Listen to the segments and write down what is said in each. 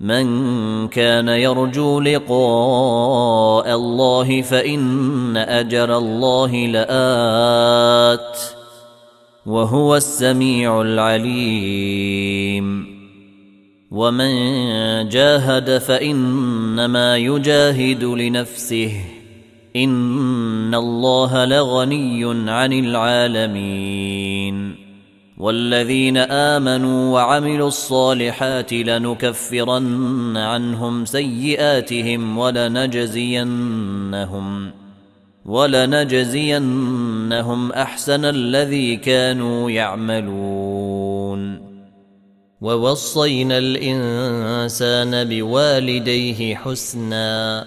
من كان يرجو لقاء الله فإن أجر الله لآت وهو السميع العليم. ومن جاهد فإنما يجاهد لنفسه. إن الله لغني عن العالمين. والذين آمنوا وعملوا الصالحات لنكفرن عنهم سيئاتهم ولنجزينهم ولنجزينهم أحسن الذي كانوا يعملون. ووصينا الإنسان بوالديه حسنا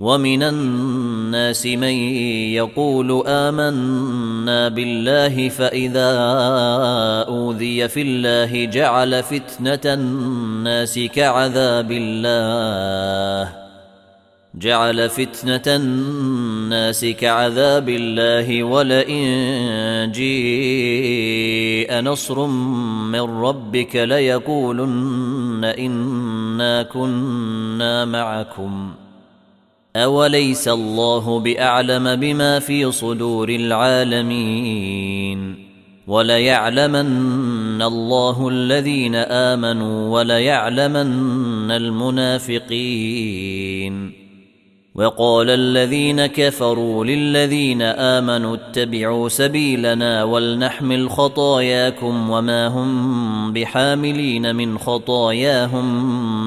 ومن الناس من يقول آمنا بالله فإذا أوذي في الله جعل فتنة الناس كعذاب الله. جعل فتنة الناس كعذاب الله ولئن جيء نصر من ربك ليقولن إنا كنا معكم. اوليس الله باعلم بما في صدور العالمين وليعلمن الله الذين امنوا وليعلمن المنافقين وقال الذين كفروا للذين امنوا اتبعوا سبيلنا ولنحمل خطاياكم وما هم بحاملين من خطاياهم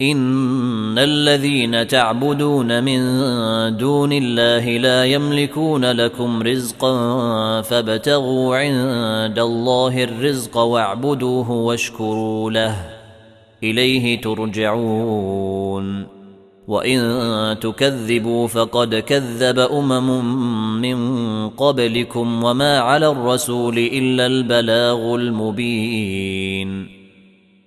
ان الذين تعبدون من دون الله لا يملكون لكم رزقا فابتغوا عند الله الرزق واعبدوه واشكروا له اليه ترجعون وان تكذبوا فقد كذب امم من قبلكم وما على الرسول الا البلاغ المبين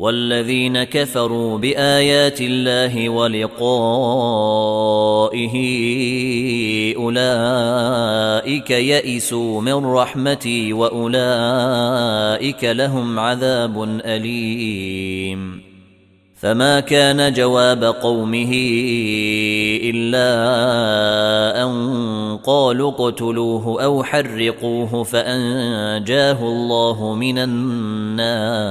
والذين كفروا بآيات الله ولقائه أولئك يئسوا من رحمتي وأولئك لهم عذاب أليم. فما كان جواب قومه إلا أن قالوا اقتلوه أو حرقوه فأنجاه الله من النار.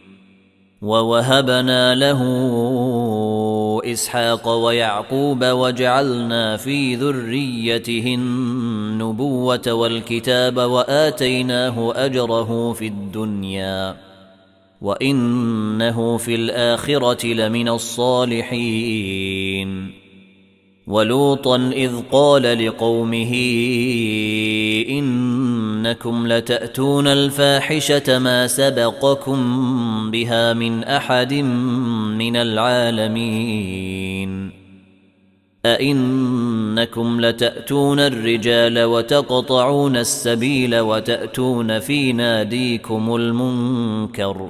ووهبنا له إسحاق ويعقوب وجعلنا في ذريته النبوة والكتاب وآتيناه أجره في الدنيا وإنه في الآخرة لمن الصالحين. ولوطا إذ قال لقومه إنكم لتأتون الفاحشة ما سبقكم بها من أحد من العالمين. أئنكم لتأتون الرجال وتقطعون السبيل وتأتون في ناديكم المنكر.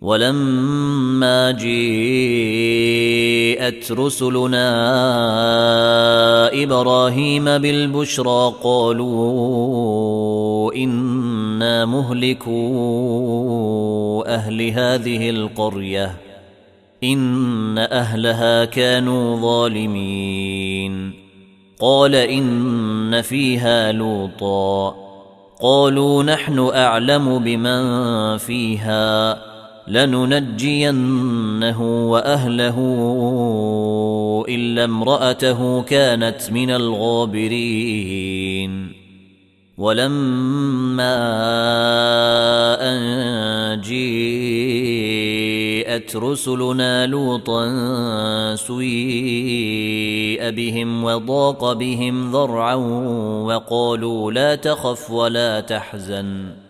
ولما جيءت رسلنا إبراهيم بالبشرى قالوا إنا مهلكوا أهل هذه القرية إن أهلها كانوا ظالمين. قال إن فيها لوطا قالوا نحن أعلم بمن فيها. لننجينه وأهله إلا امرأته كانت من الغابرين. ولما أن جيءت رسلنا لوطا سيء بهم وضاق بهم ذرعا وقالوا لا تخف ولا تحزن.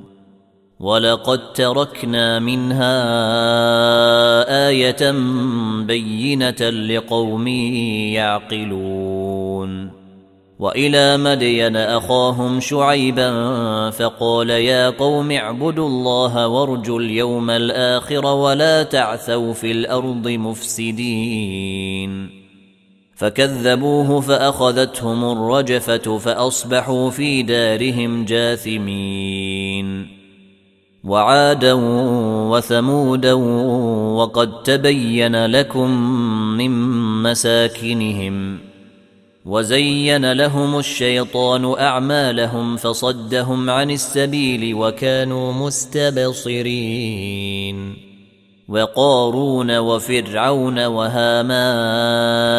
ولقد تركنا منها إيه بينه لقوم يعقلون والى مدين اخاهم شعيبا فقال يا قوم اعبدوا الله وارجوا اليوم الآخر ولا تعثوا في الأرض مفسدين فكذبوه فاخذتهم الرجفه فاصبحوا في دارهم جاثمين وعادا وثمودا وقد تبين لكم من مساكنهم وزين لهم الشيطان أعمالهم فصدهم عن السبيل وكانوا مستبصرين وقارون وفرعون وهامان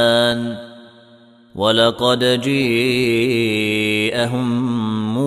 ولقد جيءهم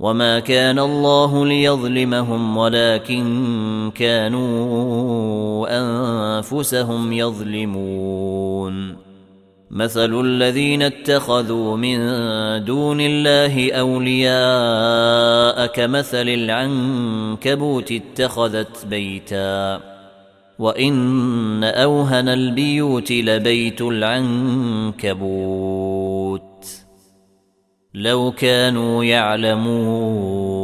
وما كان الله ليظلمهم ولكن كانوا انفسهم يظلمون مثل الذين اتخذوا من دون الله اولياء كمثل العنكبوت اتخذت بيتا وان اوهن البيوت لبيت العنكبوت لو كانوا يعلمون.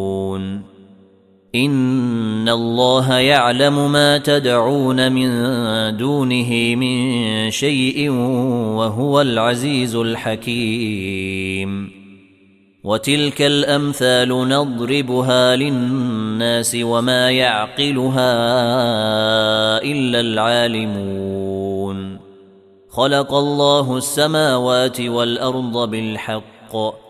إن الله يعلم ما تدعون من دونه من شيء وهو العزيز الحكيم. وتلك الأمثال نضربها للناس وما يعقلها إلا العالمون. خلق الله السماوات والأرض بالحق.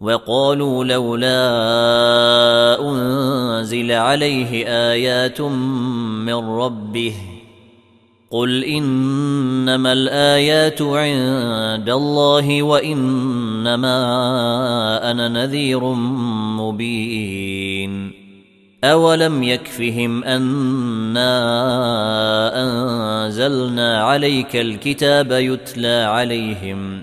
وقالوا لولا أنزل عليه آيات من ربه قل إنما الآيات عند الله وإنما أنا نذير مبين أولم يكفهم أنا أنزلنا عليك الكتاب يتلى عليهم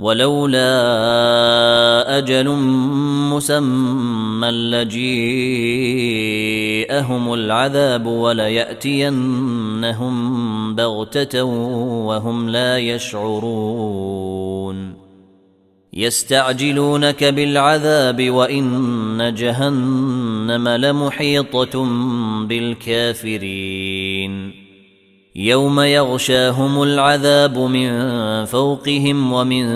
ولولا أجل مسمى لجيءهم العذاب وليأتينهم بغتة وهم لا يشعرون. يستعجلونك بالعذاب وإن جهنم لمحيطة بالكافرين. يوم يغشاهم العذاب من فوقهم ومن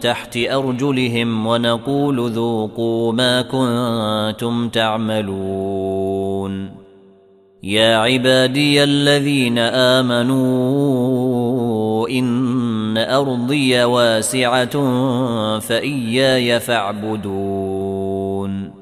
تحت أرجلهم ونقول ذوقوا ما كنتم تعملون. يا عبادي الذين آمنوا إن أرضي واسعة فإياي فاعبدون.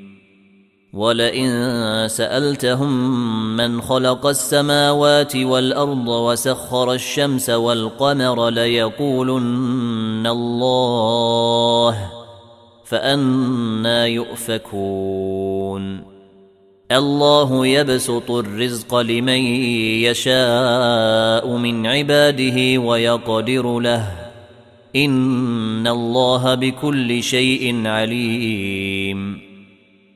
ولئن سألتهم من خلق السماوات والأرض وسخر الشمس والقمر ليقولن الله فأنا يؤفكون. الله يبسط الرزق لمن يشاء من عباده ويقدر له. إن الله بكل شيء عليم.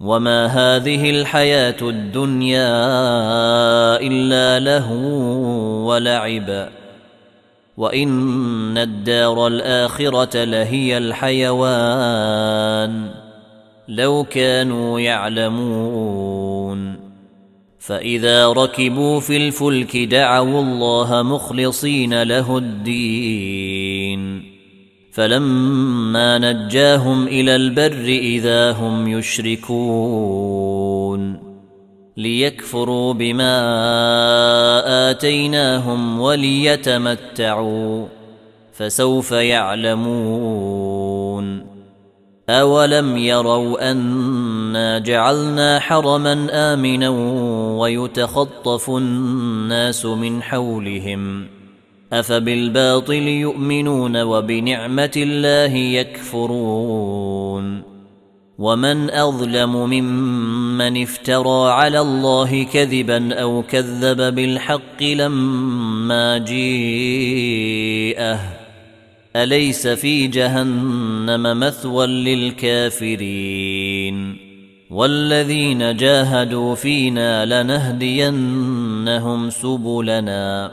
وما هذه الحياة الدنيا الا له ولعب وان الدار الاخره لهي الحيوان لو كانوا يعلمون فاذا ركبوا في الفلك دعوا الله مخلصين له الدين فلما نجاهم إلى البر إذا هم يشركون ليكفروا بما آتيناهم وليتمتعوا فسوف يعلمون أولم يروا أنا جعلنا حرما آمنا ويتخطف الناس من حولهم أفبالباطل يؤمنون وبنعمة الله يكفرون ومن أظلم ممن افترى على الله كذبا أو كذب بالحق لما جيءه أليس في جهنم مثوى للكافرين والذين جاهدوا فينا لنهدينهم سبلنا